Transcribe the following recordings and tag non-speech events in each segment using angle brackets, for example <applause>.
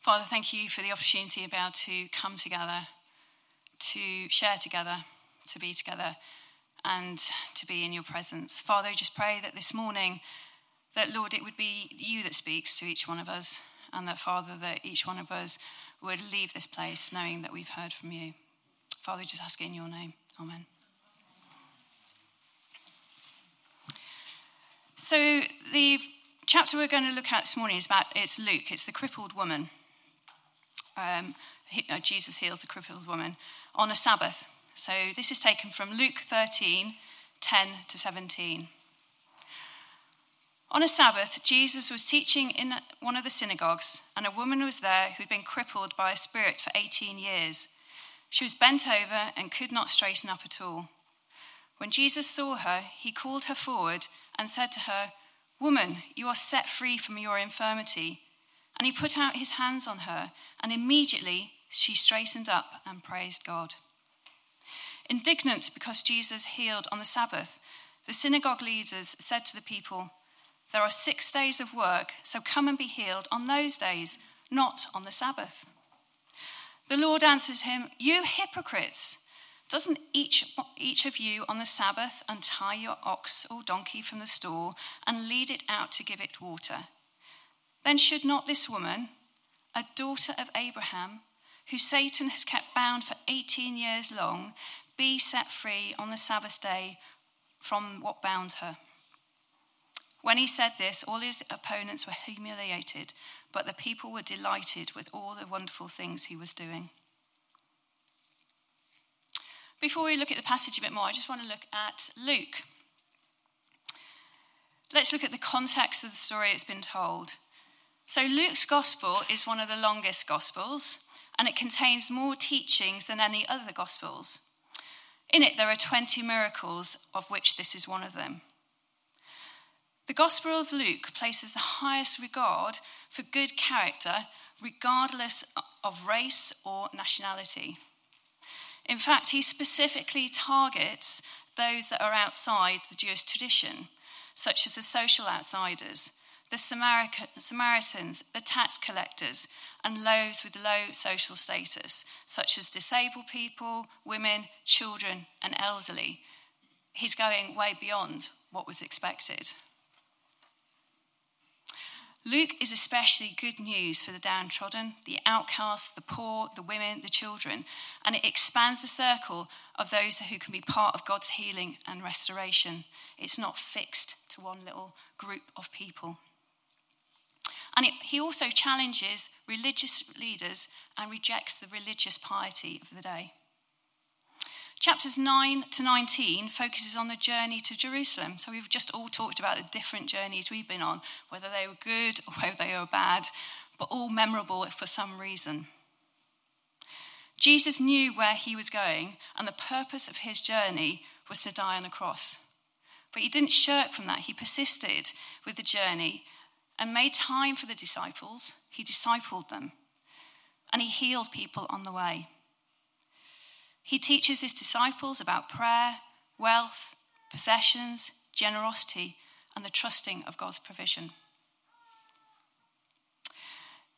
Father, thank you for the opportunity about to come together, to share together, to be together, and to be in your presence. Father, I just pray that this morning, that Lord, it would be you that speaks to each one of us, and that Father, that each one of us would leave this place knowing that we've heard from you. Father, just ask it in your name. Amen. So the chapter we're going to look at this morning is about it's Luke. It's the crippled woman. Um, he, uh, Jesus heals the crippled woman on a Sabbath. So this is taken from Luke 13, 10 to 17. On a Sabbath, Jesus was teaching in one of the synagogues, and a woman was there who'd been crippled by a spirit for 18 years. She was bent over and could not straighten up at all. When Jesus saw her, he called her forward and said to her, Woman, you are set free from your infirmity. And he put out his hands on her, and immediately she straightened up and praised God. Indignant because Jesus healed on the Sabbath, the synagogue leaders said to the people, There are six days of work, so come and be healed on those days, not on the Sabbath. The Lord answered him, You hypocrites! Doesn't each, each of you on the Sabbath untie your ox or donkey from the stall and lead it out to give it water? Then should not this woman, a daughter of Abraham, who Satan has kept bound for 18 years long, be set free on the Sabbath day from what bound her. When he said this, all his opponents were humiliated, but the people were delighted with all the wonderful things he was doing. Before we look at the passage a bit more, I just want to look at Luke. Let's look at the context of the story it's been told. So, Luke's gospel is one of the longest gospels, and it contains more teachings than any other gospels. In it, there are 20 miracles, of which this is one of them. The Gospel of Luke places the highest regard for good character, regardless of race or nationality. In fact, he specifically targets those that are outside the Jewish tradition, such as the social outsiders, the Samaritans, the tax collectors, and those with low social status, such as disabled people, women, children, and elderly. He's going way beyond what was expected. Luke is especially good news for the downtrodden, the outcast, the poor, the women, the children, and it expands the circle of those who can be part of God's healing and restoration. It's not fixed to one little group of people. And it, he also challenges religious leaders and rejects the religious piety of the day. Chapters 9 to 19 focuses on the journey to Jerusalem. So we've just all talked about the different journeys we've been on, whether they were good or <laughs> whether they were bad, but all memorable for some reason. Jesus knew where he was going, and the purpose of his journey was to die on a cross. But he didn't shirk from that. He persisted with the journey and made time for the disciples. He discipled them and he healed people on the way. He teaches his disciples about prayer, wealth, possessions, generosity, and the trusting of God's provision.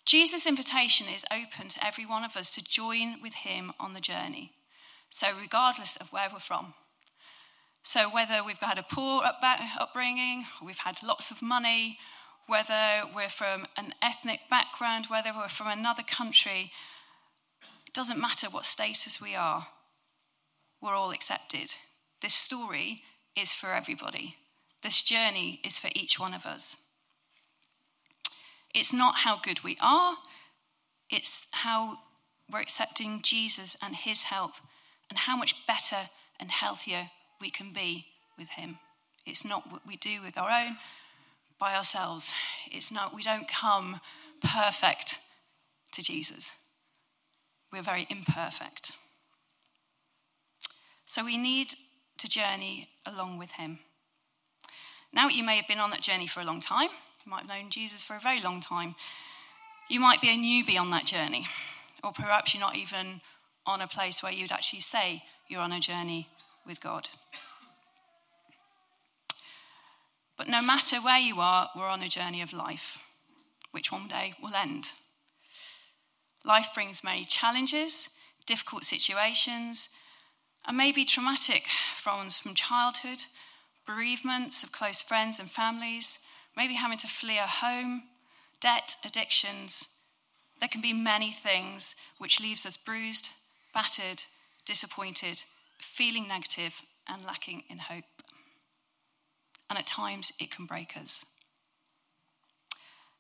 Jesus' invitation is open to every one of us to join with him on the journey. So, regardless of where we're from, so whether we've had a poor upbringing, we've had lots of money, whether we're from an ethnic background, whether we're from another country, it doesn't matter what status we are, we're all accepted. This story is for everybody. This journey is for each one of us. It's not how good we are, it's how we're accepting Jesus and his help and how much better and healthier we can be with him. It's not what we do with our own by ourselves. It's not we don't come perfect to Jesus. We're very imperfect. So we need to journey along with him. Now, you may have been on that journey for a long time. You might have known Jesus for a very long time. You might be a newbie on that journey, or perhaps you're not even on a place where you'd actually say you're on a journey with God. But no matter where you are, we're on a journey of life, which one day will end. Life brings many challenges, difficult situations, and maybe traumatic ones from childhood, bereavements of close friends and families, maybe having to flee a home, debt, addictions. There can be many things which leaves us bruised, battered, disappointed, feeling negative, and lacking in hope. And at times it can break us.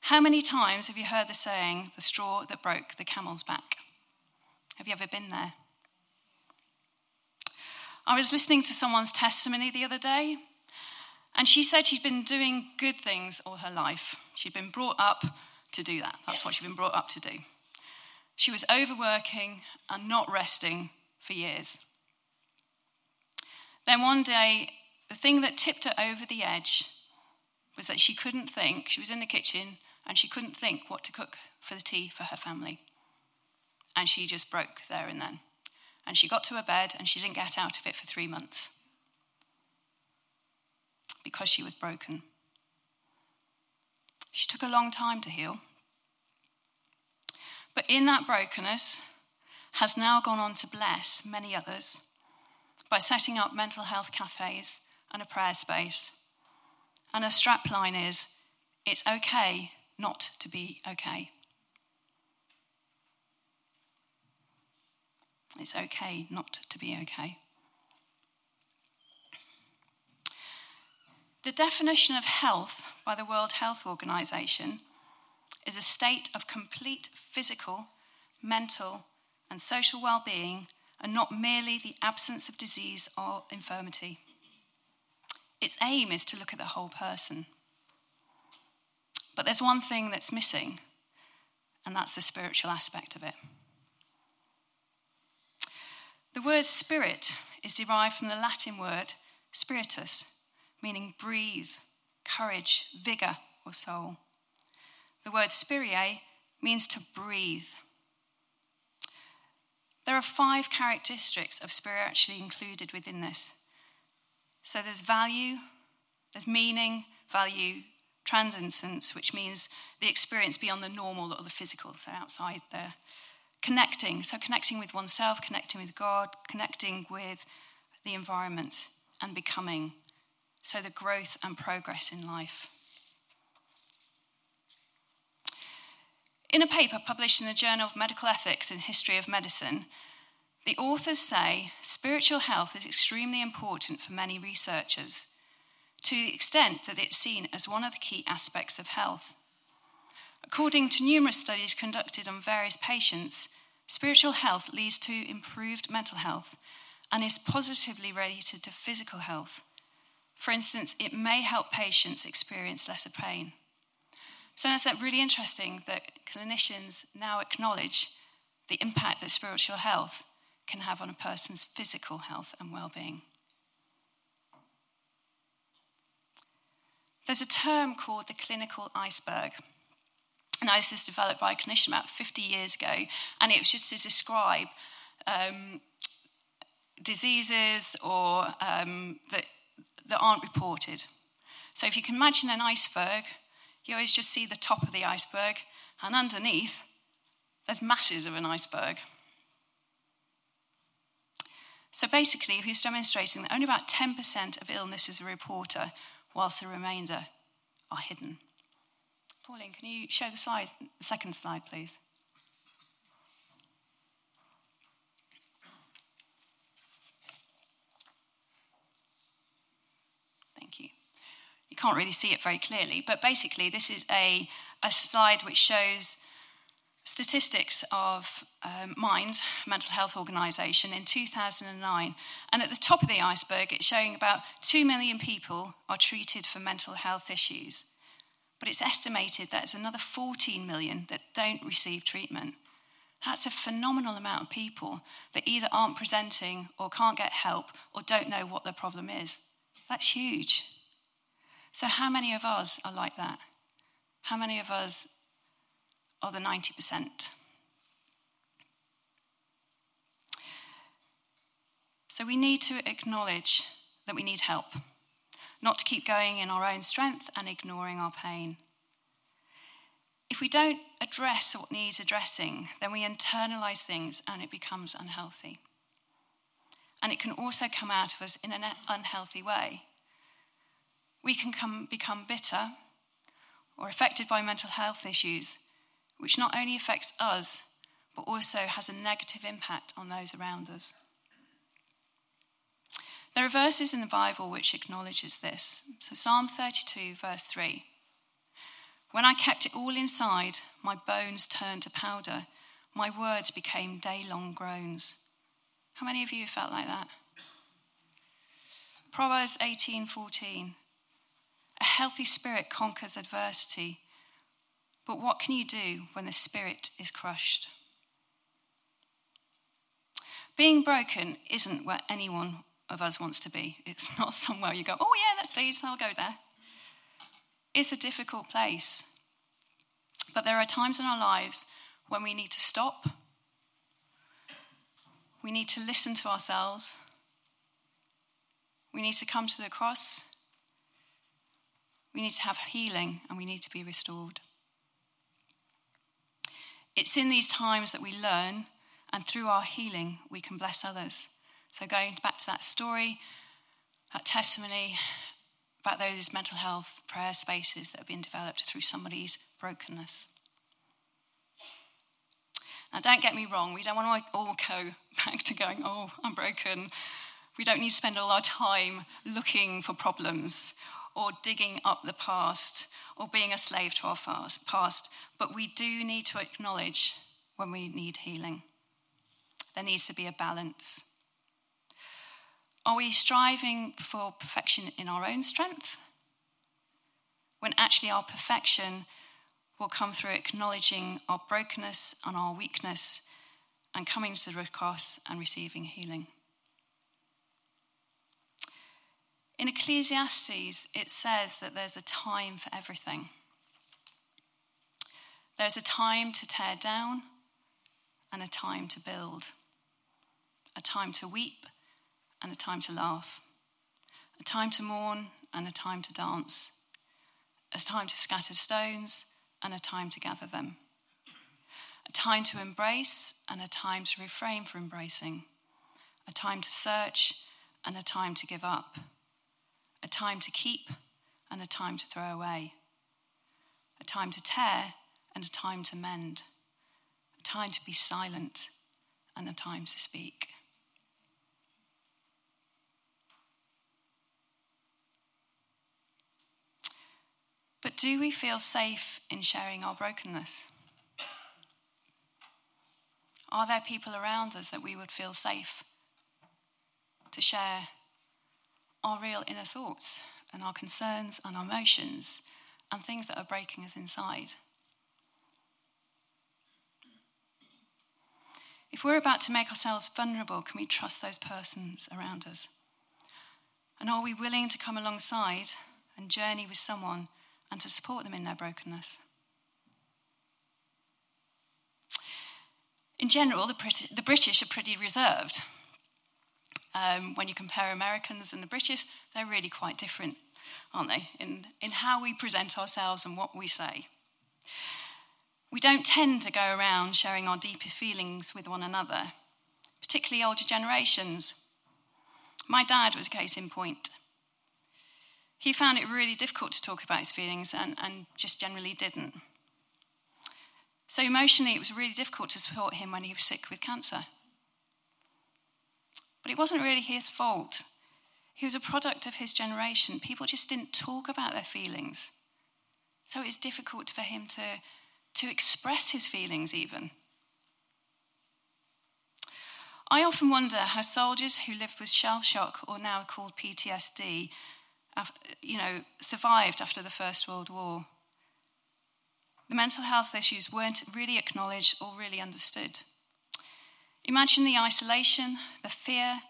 How many times have you heard the saying, the straw that broke the camel's back? Have you ever been there? I was listening to someone's testimony the other day, and she said she'd been doing good things all her life. She'd been brought up to do that. That's what she'd been brought up to do. She was overworking and not resting for years. Then one day, the thing that tipped her over the edge was that she couldn't think. She was in the kitchen and she couldn't think what to cook for the tea for her family. And she just broke there and then. And she got to her bed and she didn't get out of it for three months because she was broken. She took a long time to heal. But in that brokenness, has now gone on to bless many others by setting up mental health cafes and a prayer space. And her strapline is it's okay not to be okay. It's okay not to be okay. The definition of health by the World Health Organization is a state of complete physical, mental, and social well being, and not merely the absence of disease or infirmity. Its aim is to look at the whole person. But there's one thing that's missing, and that's the spiritual aspect of it. The word spirit is derived from the Latin word spiritus, meaning breathe, courage, vigour, or soul. The word spirare means to breathe. There are five characteristics of spirit actually included within this. So there's value, there's meaning, value, transcendence, which means the experience beyond the normal or the physical, so outside there. Connecting, so connecting with oneself, connecting with God, connecting with the environment, and becoming, so the growth and progress in life. In a paper published in the Journal of Medical Ethics and History of Medicine, the authors say spiritual health is extremely important for many researchers to the extent that it's seen as one of the key aspects of health. According to numerous studies conducted on various patients, spiritual health leads to improved mental health and is positively related to physical health. For instance, it may help patients experience lesser pain. So it's really interesting that clinicians now acknowledge the impact that spiritual health can have on a person's physical health and well-being. There's a term called the clinical iceberg. And this was developed by a clinician about 50 years ago, and it was just to describe um, diseases or um, that, that aren't reported. So if you can imagine an iceberg, you always just see the top of the iceberg, and underneath, there's masses of an iceberg. So basically, he's demonstrating that only about 10% of illnesses are reported, whilst the remainder are hidden. Pauline, can you show the, slide, the second slide, please? Thank you. You can't really see it very clearly, but basically, this is a, a slide which shows statistics of um, Mind, Mental Health Organization, in 2009. And at the top of the iceberg, it's showing about 2 million people are treated for mental health issues. But it's estimated that it's another 14 million that don't receive treatment. That's a phenomenal amount of people that either aren't presenting or can't get help or don't know what their problem is. That's huge. So, how many of us are like that? How many of us or the 90%. So we need to acknowledge that we need help, not to keep going in our own strength and ignoring our pain. If we don't address what needs addressing, then we internalize things and it becomes unhealthy. And it can also come out of us in an unhealthy way. We can come, become bitter or affected by mental health issues, which not only affects us, but also has a negative impact on those around us. There are verses in the Bible which acknowledges this. So Psalm 32 verse 3. When I kept it all inside, my bones turned to powder. My words became day-long groans. How many of you felt like that? Proverbs 18:14. A healthy spirit conquers adversity. But what can you do when the spirit is crushed? Being broken isn't where anyone of us wants to be. It's <laughs> not somewhere you go, oh, yeah, that's decent, I'll go there. It's a difficult place. But there are times in our lives when we need to stop, we need to listen to ourselves, we need to come to the cross, we need to have healing, and we need to be restored. It's in these times that we learn and through our healing, we can bless others. So, going back to that story, that testimony about those mental health prayer spaces that have been developed through somebody's brokenness. Now, don't get me wrong, we don't want to all go <laughs> back to going, oh, I'm broken. We don't need to spend all our time looking for problems or digging up the past or being a slave to our past, but we do need to acknowledge when we need healing. There needs to be a balance. Are we striving for perfection in our own strength? When actually our perfection will come through acknowledging our brokenness and our weakness and coming to the cross and receiving healing. In Ecclesiastes, it says that there's a time for everything. There's a time to tear down and a time to build a time to weep and a time to laugh, a time to mourn and a time to dance, a time to scatter stones and a time to gather them, a time to embrace and a time to refrain from embracing, a time to search and a time to give up, time to keep and a time to throw away, a time to tear and a time to mend, a time to be silent and a time to speak. But do we feel safe in sharing our brokenness? Are there people around us that we would feel safe to share our real inner thoughts and our concerns and our emotions and things that are breaking us inside? If we're about to make ourselves vulnerable, can we trust those persons around us? And are we willing to come alongside and journey with someone and to support them in their brokenness. In general, the, Brit- the British are pretty reserved. Um, when you compare Americans and the British, they're really quite different, aren't they, in, in how we present ourselves and what we say. We don't tend to go around sharing our deepest feelings with one another, particularly older generations. My dad was a case in point he found it really difficult to talk about his feelings and, and just generally didn't. So, emotionally, it was really difficult to support him when he was sick with cancer. But it wasn't really his fault. He was a product of his generation. People just didn't talk about their feelings. So it was difficult for him to, to express his feelings, even. I often wonder how soldiers who lived with shell shock, or now called PTSD, you know, survived after the First World War. The mental health issues weren't really acknowledged or really understood. Imagine the isolation, the fear,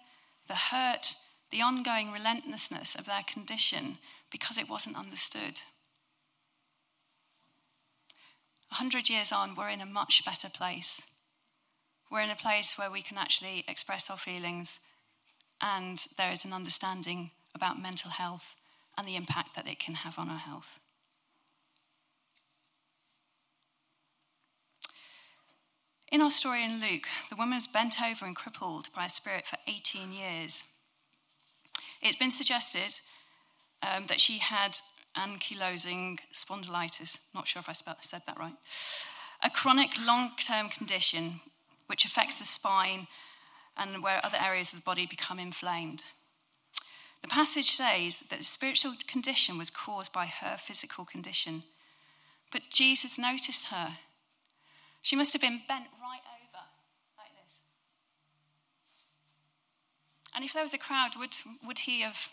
the hurt, the ongoing relentlessness of their condition because it wasn't understood. A hundred years on, we're in a much better place. We're in a place where we can actually express our feelings and there is an understanding about mental health and the impact that it can have on our health. In our story in Luke, the woman was bent over and crippled by a spirit for 18 years. It's been suggested um, that she had ankylosing spondylitis. Not sure if I said that right. A chronic long term condition which affects the spine and where other areas of the body become inflamed. The passage says that the spiritual condition was caused by her physical condition. But Jesus noticed her. She must have been bent right over like this. And if there was a crowd, would, would he have,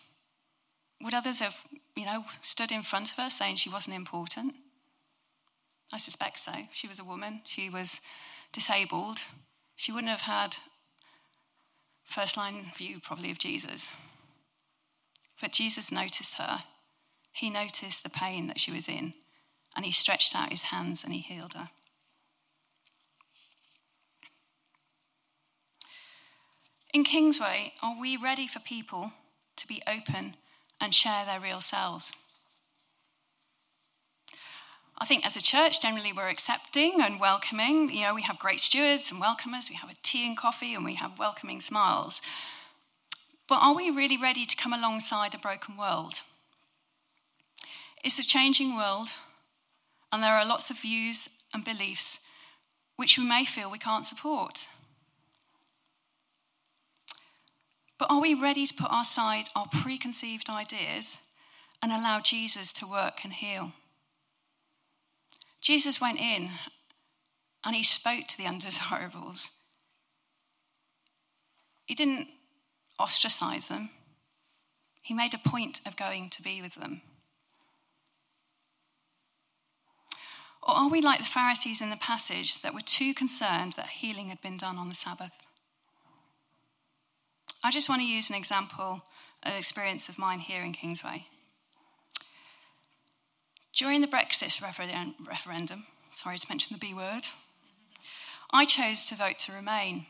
would others have, you know, stood in front of her saying she wasn't important? I suspect so. She was a woman, she was disabled. She wouldn't have had first line view, probably, of Jesus. But Jesus noticed her. He noticed the pain that she was in, and he stretched out his hands and he healed her. In Kingsway, are we ready for people to be open and share their real selves? I think as a church, generally we're accepting and welcoming. You know, we have great stewards and welcomers, we have a tea and coffee, and we have welcoming smiles. But are we really ready to come alongside a broken world? It's a changing world, and there are lots of views and beliefs which we may feel we can't support. But are we ready to put aside our preconceived ideas and allow Jesus to work and heal? Jesus went in and he spoke to the <laughs> undesirables. He didn't ostracize them, he made a point of going to be with them. Or are we like the Pharisees in the passage that were too concerned that healing had been done on the Sabbath? I just want to use an example, an experience of mine here in Kingsway. During the Brexit referendum, sorry to mention the B word, I chose to vote to remain.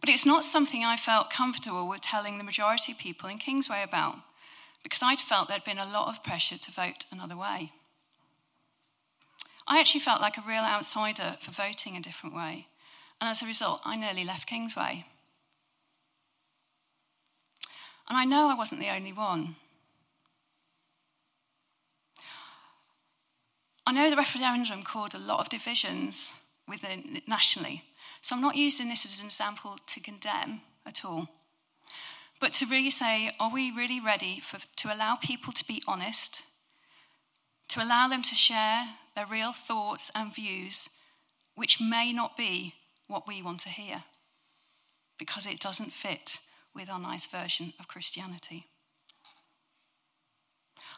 But it's not something I felt comfortable with telling the majority of people in Kingsway about, because I'd felt there'd been a lot of pressure to vote another way. I actually felt like a real outsider for voting a different way, and as a result, I nearly left Kingsway. And I know I wasn't the only one. I know the referendum caused a lot of divisions within nationally, so I'm not using this as an example to condemn at all, but to really say, are we really ready for, to allow people to be honest, to allow them to share their real thoughts and views, which may not be what we want to hear, because it doesn't fit with our nice version of Christianity.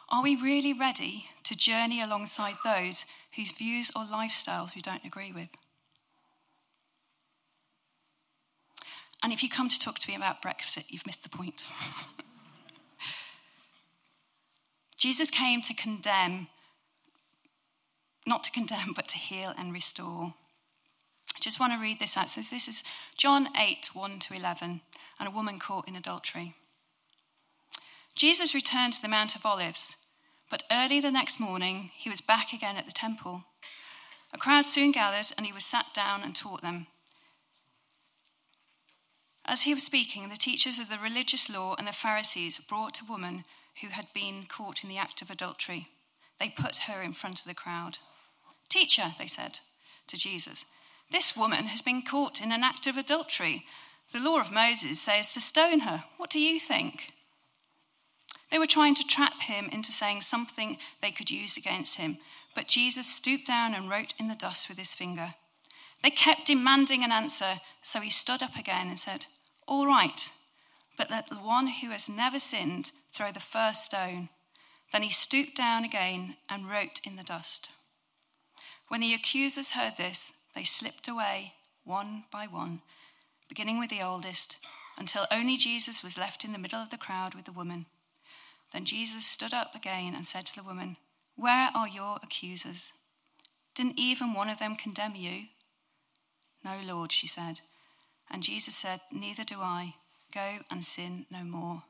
Are we really ready to journey alongside those whose views or lifestyles we don't agree with? And if you come to talk to me about Brexit, you've missed the point. <laughs> Jesus came to condemn, not to condemn, but to heal and restore. I just want to read this out. So this is John 8, 1 to 11, and a woman caught in adultery. Jesus returned to the Mount of Olives, but early the next morning he was back again at the temple. A crowd soon gathered, and he was sat down and taught them. As he was speaking, the teachers of the religious law and the Pharisees brought a woman who had been caught in the act of adultery. They put her in front of the crowd. Teacher, they said to Jesus, this woman has been caught in an act of adultery. The law of Moses says to stone her. What do you think? They were trying to trap him into saying something they could use against him, but Jesus stooped down and wrote in the dust with his finger. They kept demanding an answer, so he stood up again and said, All right, but let the one who has never sinned throw the first stone. Then he stooped down again and wrote in the dust. When the accusers heard this, they slipped away one by one, beginning with the oldest, until only Jesus was left in the middle of the crowd with the woman. Then Jesus stood up again and said to the woman, Where are your accusers? Didn't even one of them condemn you? No, Lord, she said. And Jesus said, Neither do I. Go and sin no more.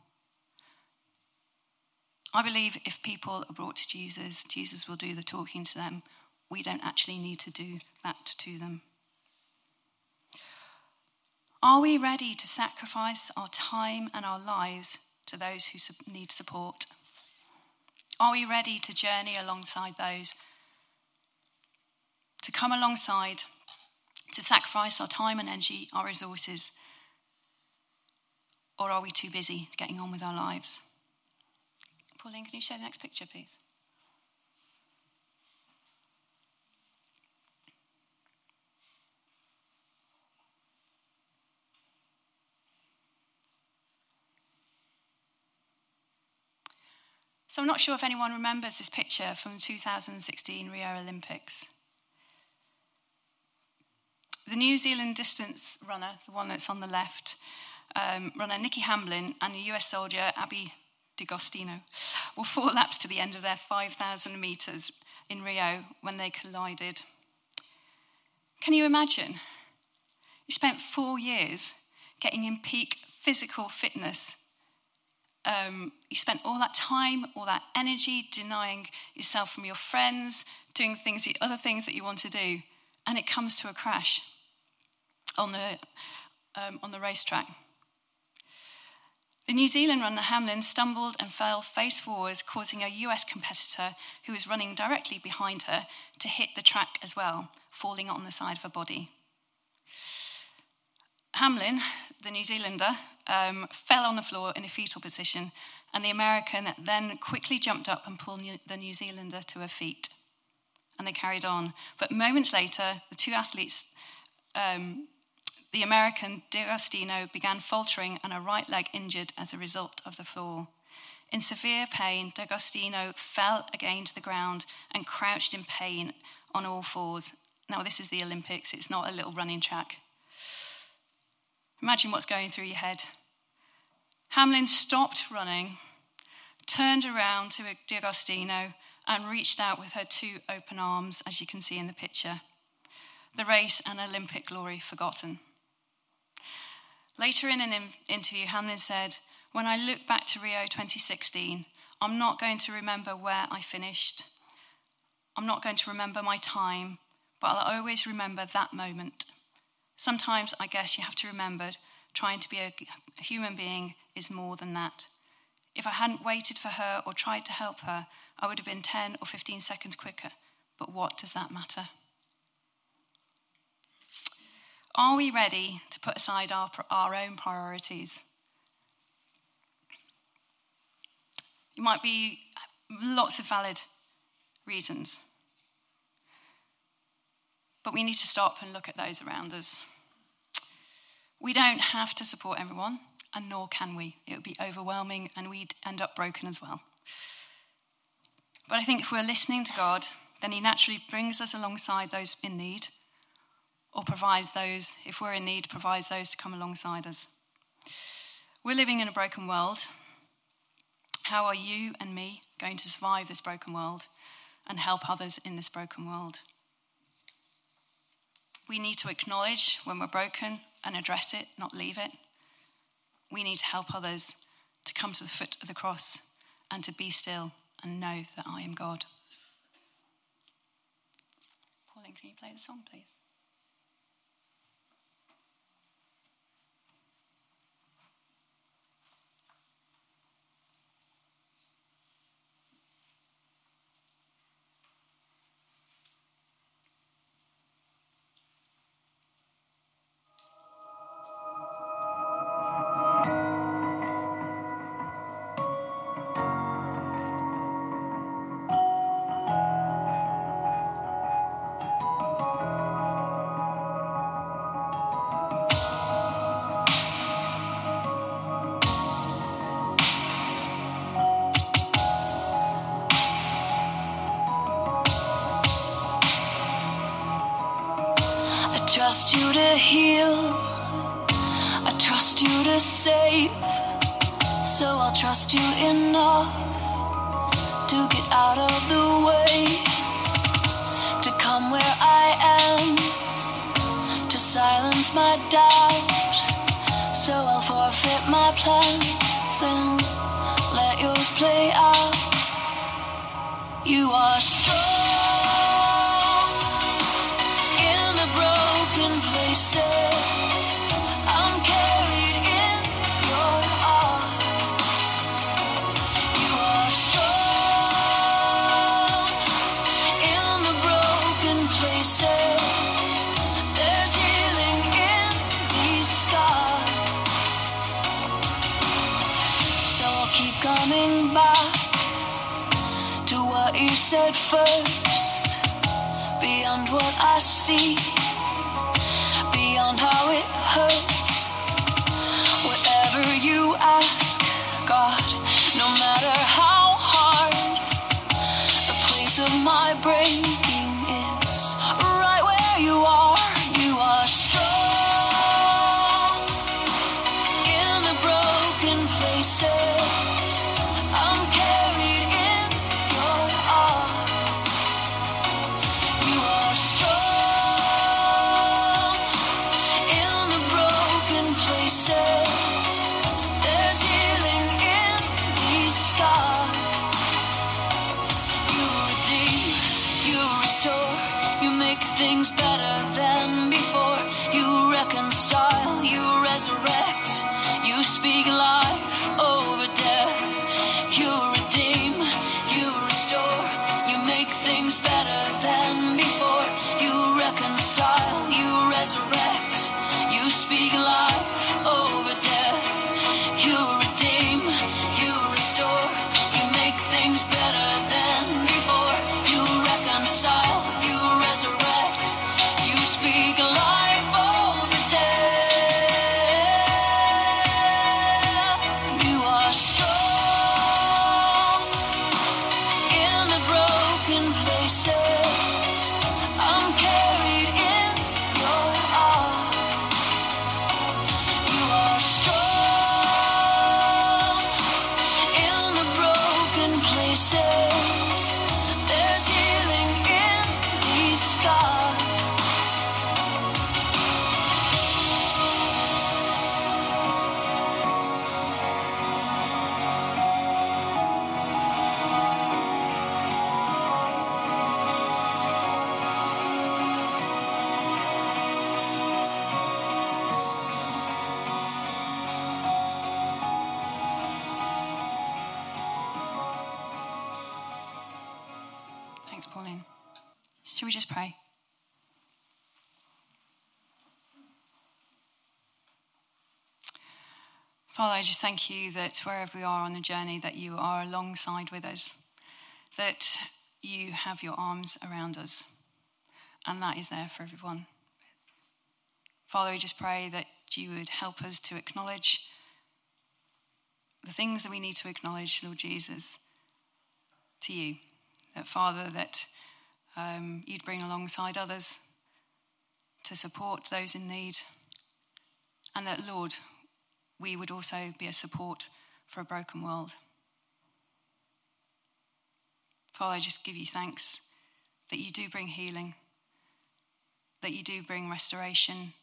I believe if people are brought to Jesus, Jesus will do the talking to them we don't actually need to do that to them. Are we ready to sacrifice our time and our lives to those who need support? Are we ready to journey alongside those? To come alongside, to sacrifice our time and energy, our resources? Or are we too busy getting on with our lives? Pauline, can you show the next picture, please? So I'm not sure if anyone remembers this picture from the 2016 Rio Olympics. The New Zealand distance runner, the one that's on the left, um, runner Nikki Hamblin and the US soldier Abbey D'Agostino were four <laughs> laps to the end of their 5,000 metres in Rio when they collided. Can you imagine? You spent four years getting in peak physical fitness um, you spent all that time, all that energy denying yourself from your friends, doing things, other things that you want to do, and it comes to a crash on the, um, on the racetrack. The New Zealand runner Hamblin stumbled and fell face forwards, causing a US competitor who was running directly behind her to hit the track as well, falling on the side of her body. Hamblin, the New Zealander, um, fell on the floor in a fetal position, and the American then quickly jumped up and pulled the New Zealander to her feet. And they carried on. But moments later, the two athletes, um, the American D'Agostino, began faltering and her right leg injured as a result of the fall. In severe pain, D'Agostino fell again to the ground and crouched in pain on all fours. Now, this is the Olympics, it's not a little running track. Imagine what's going through your head. Hamblin stopped running, turned around to D'Agostino, and reached out with her two open arms, as you can see in the picture. The race and Olympic glory forgotten. Later in an interview, Hamblin said, When I look back to Rio 2016, I'm not going to remember where I finished. I'm not going to remember my time, but I'll always remember that moment. Sometimes I guess you have to remember trying to be a, a human being is more than that. If I hadn't waited for her or tried to help her, I would have been 10 or 15 seconds quicker. But what does that matter? Are we ready to put aside our, our own priorities? It might be lots of valid reasons. But we need to stop and look at those around us. We don't have to support everyone, and nor can we. It would be overwhelming, and we'd end up broken as well. But I think if we're listening to God, then He naturally brings us alongside those in need, or provides those, if we're in need, provides those to come alongside us. We're living in a broken world. How are you and me going to survive this broken world and help others in this broken world? We need to acknowledge when we're broken and address it, not leave it. We need to help others to come to the foot of the cross and to be still and know that I am God. Pauline, can you play the song, please? Trust you to heal. I trust you to save. So I'll trust you enough to get out of the way. To come where I am. To silence my doubt. So I'll forfeit my plans and let yours play out. You are strong. You said first. Beyond what I see, beyond how it hurts. Whatever you ask, God, no matter how hard, the place of my breaking make things better than before. You reconcile, you resurrect, you speak life over death. You redeem, you restore, you make things better than before. You reconcile, you resurrect, you speak life Should we just pray? Father, I just thank you that wherever we are on the journey, that you are alongside with us, that you have your arms around us, and that is there for everyone. Father, we just pray that you would help us to acknowledge the things that we need to acknowledge, Lord Jesus, to you. That, Father, that um, you'd bring alongside others to support those in need. And that, Lord, we would also be a support for a broken world. Father, I just give you thanks that you do bring healing, that you do bring restoration,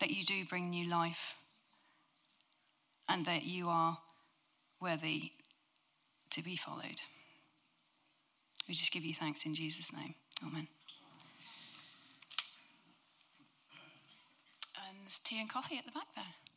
that you do bring new life, and that you are worthy to be followed. We just give you thanks in Jesus' name. Amen. And there's tea and coffee at the back there.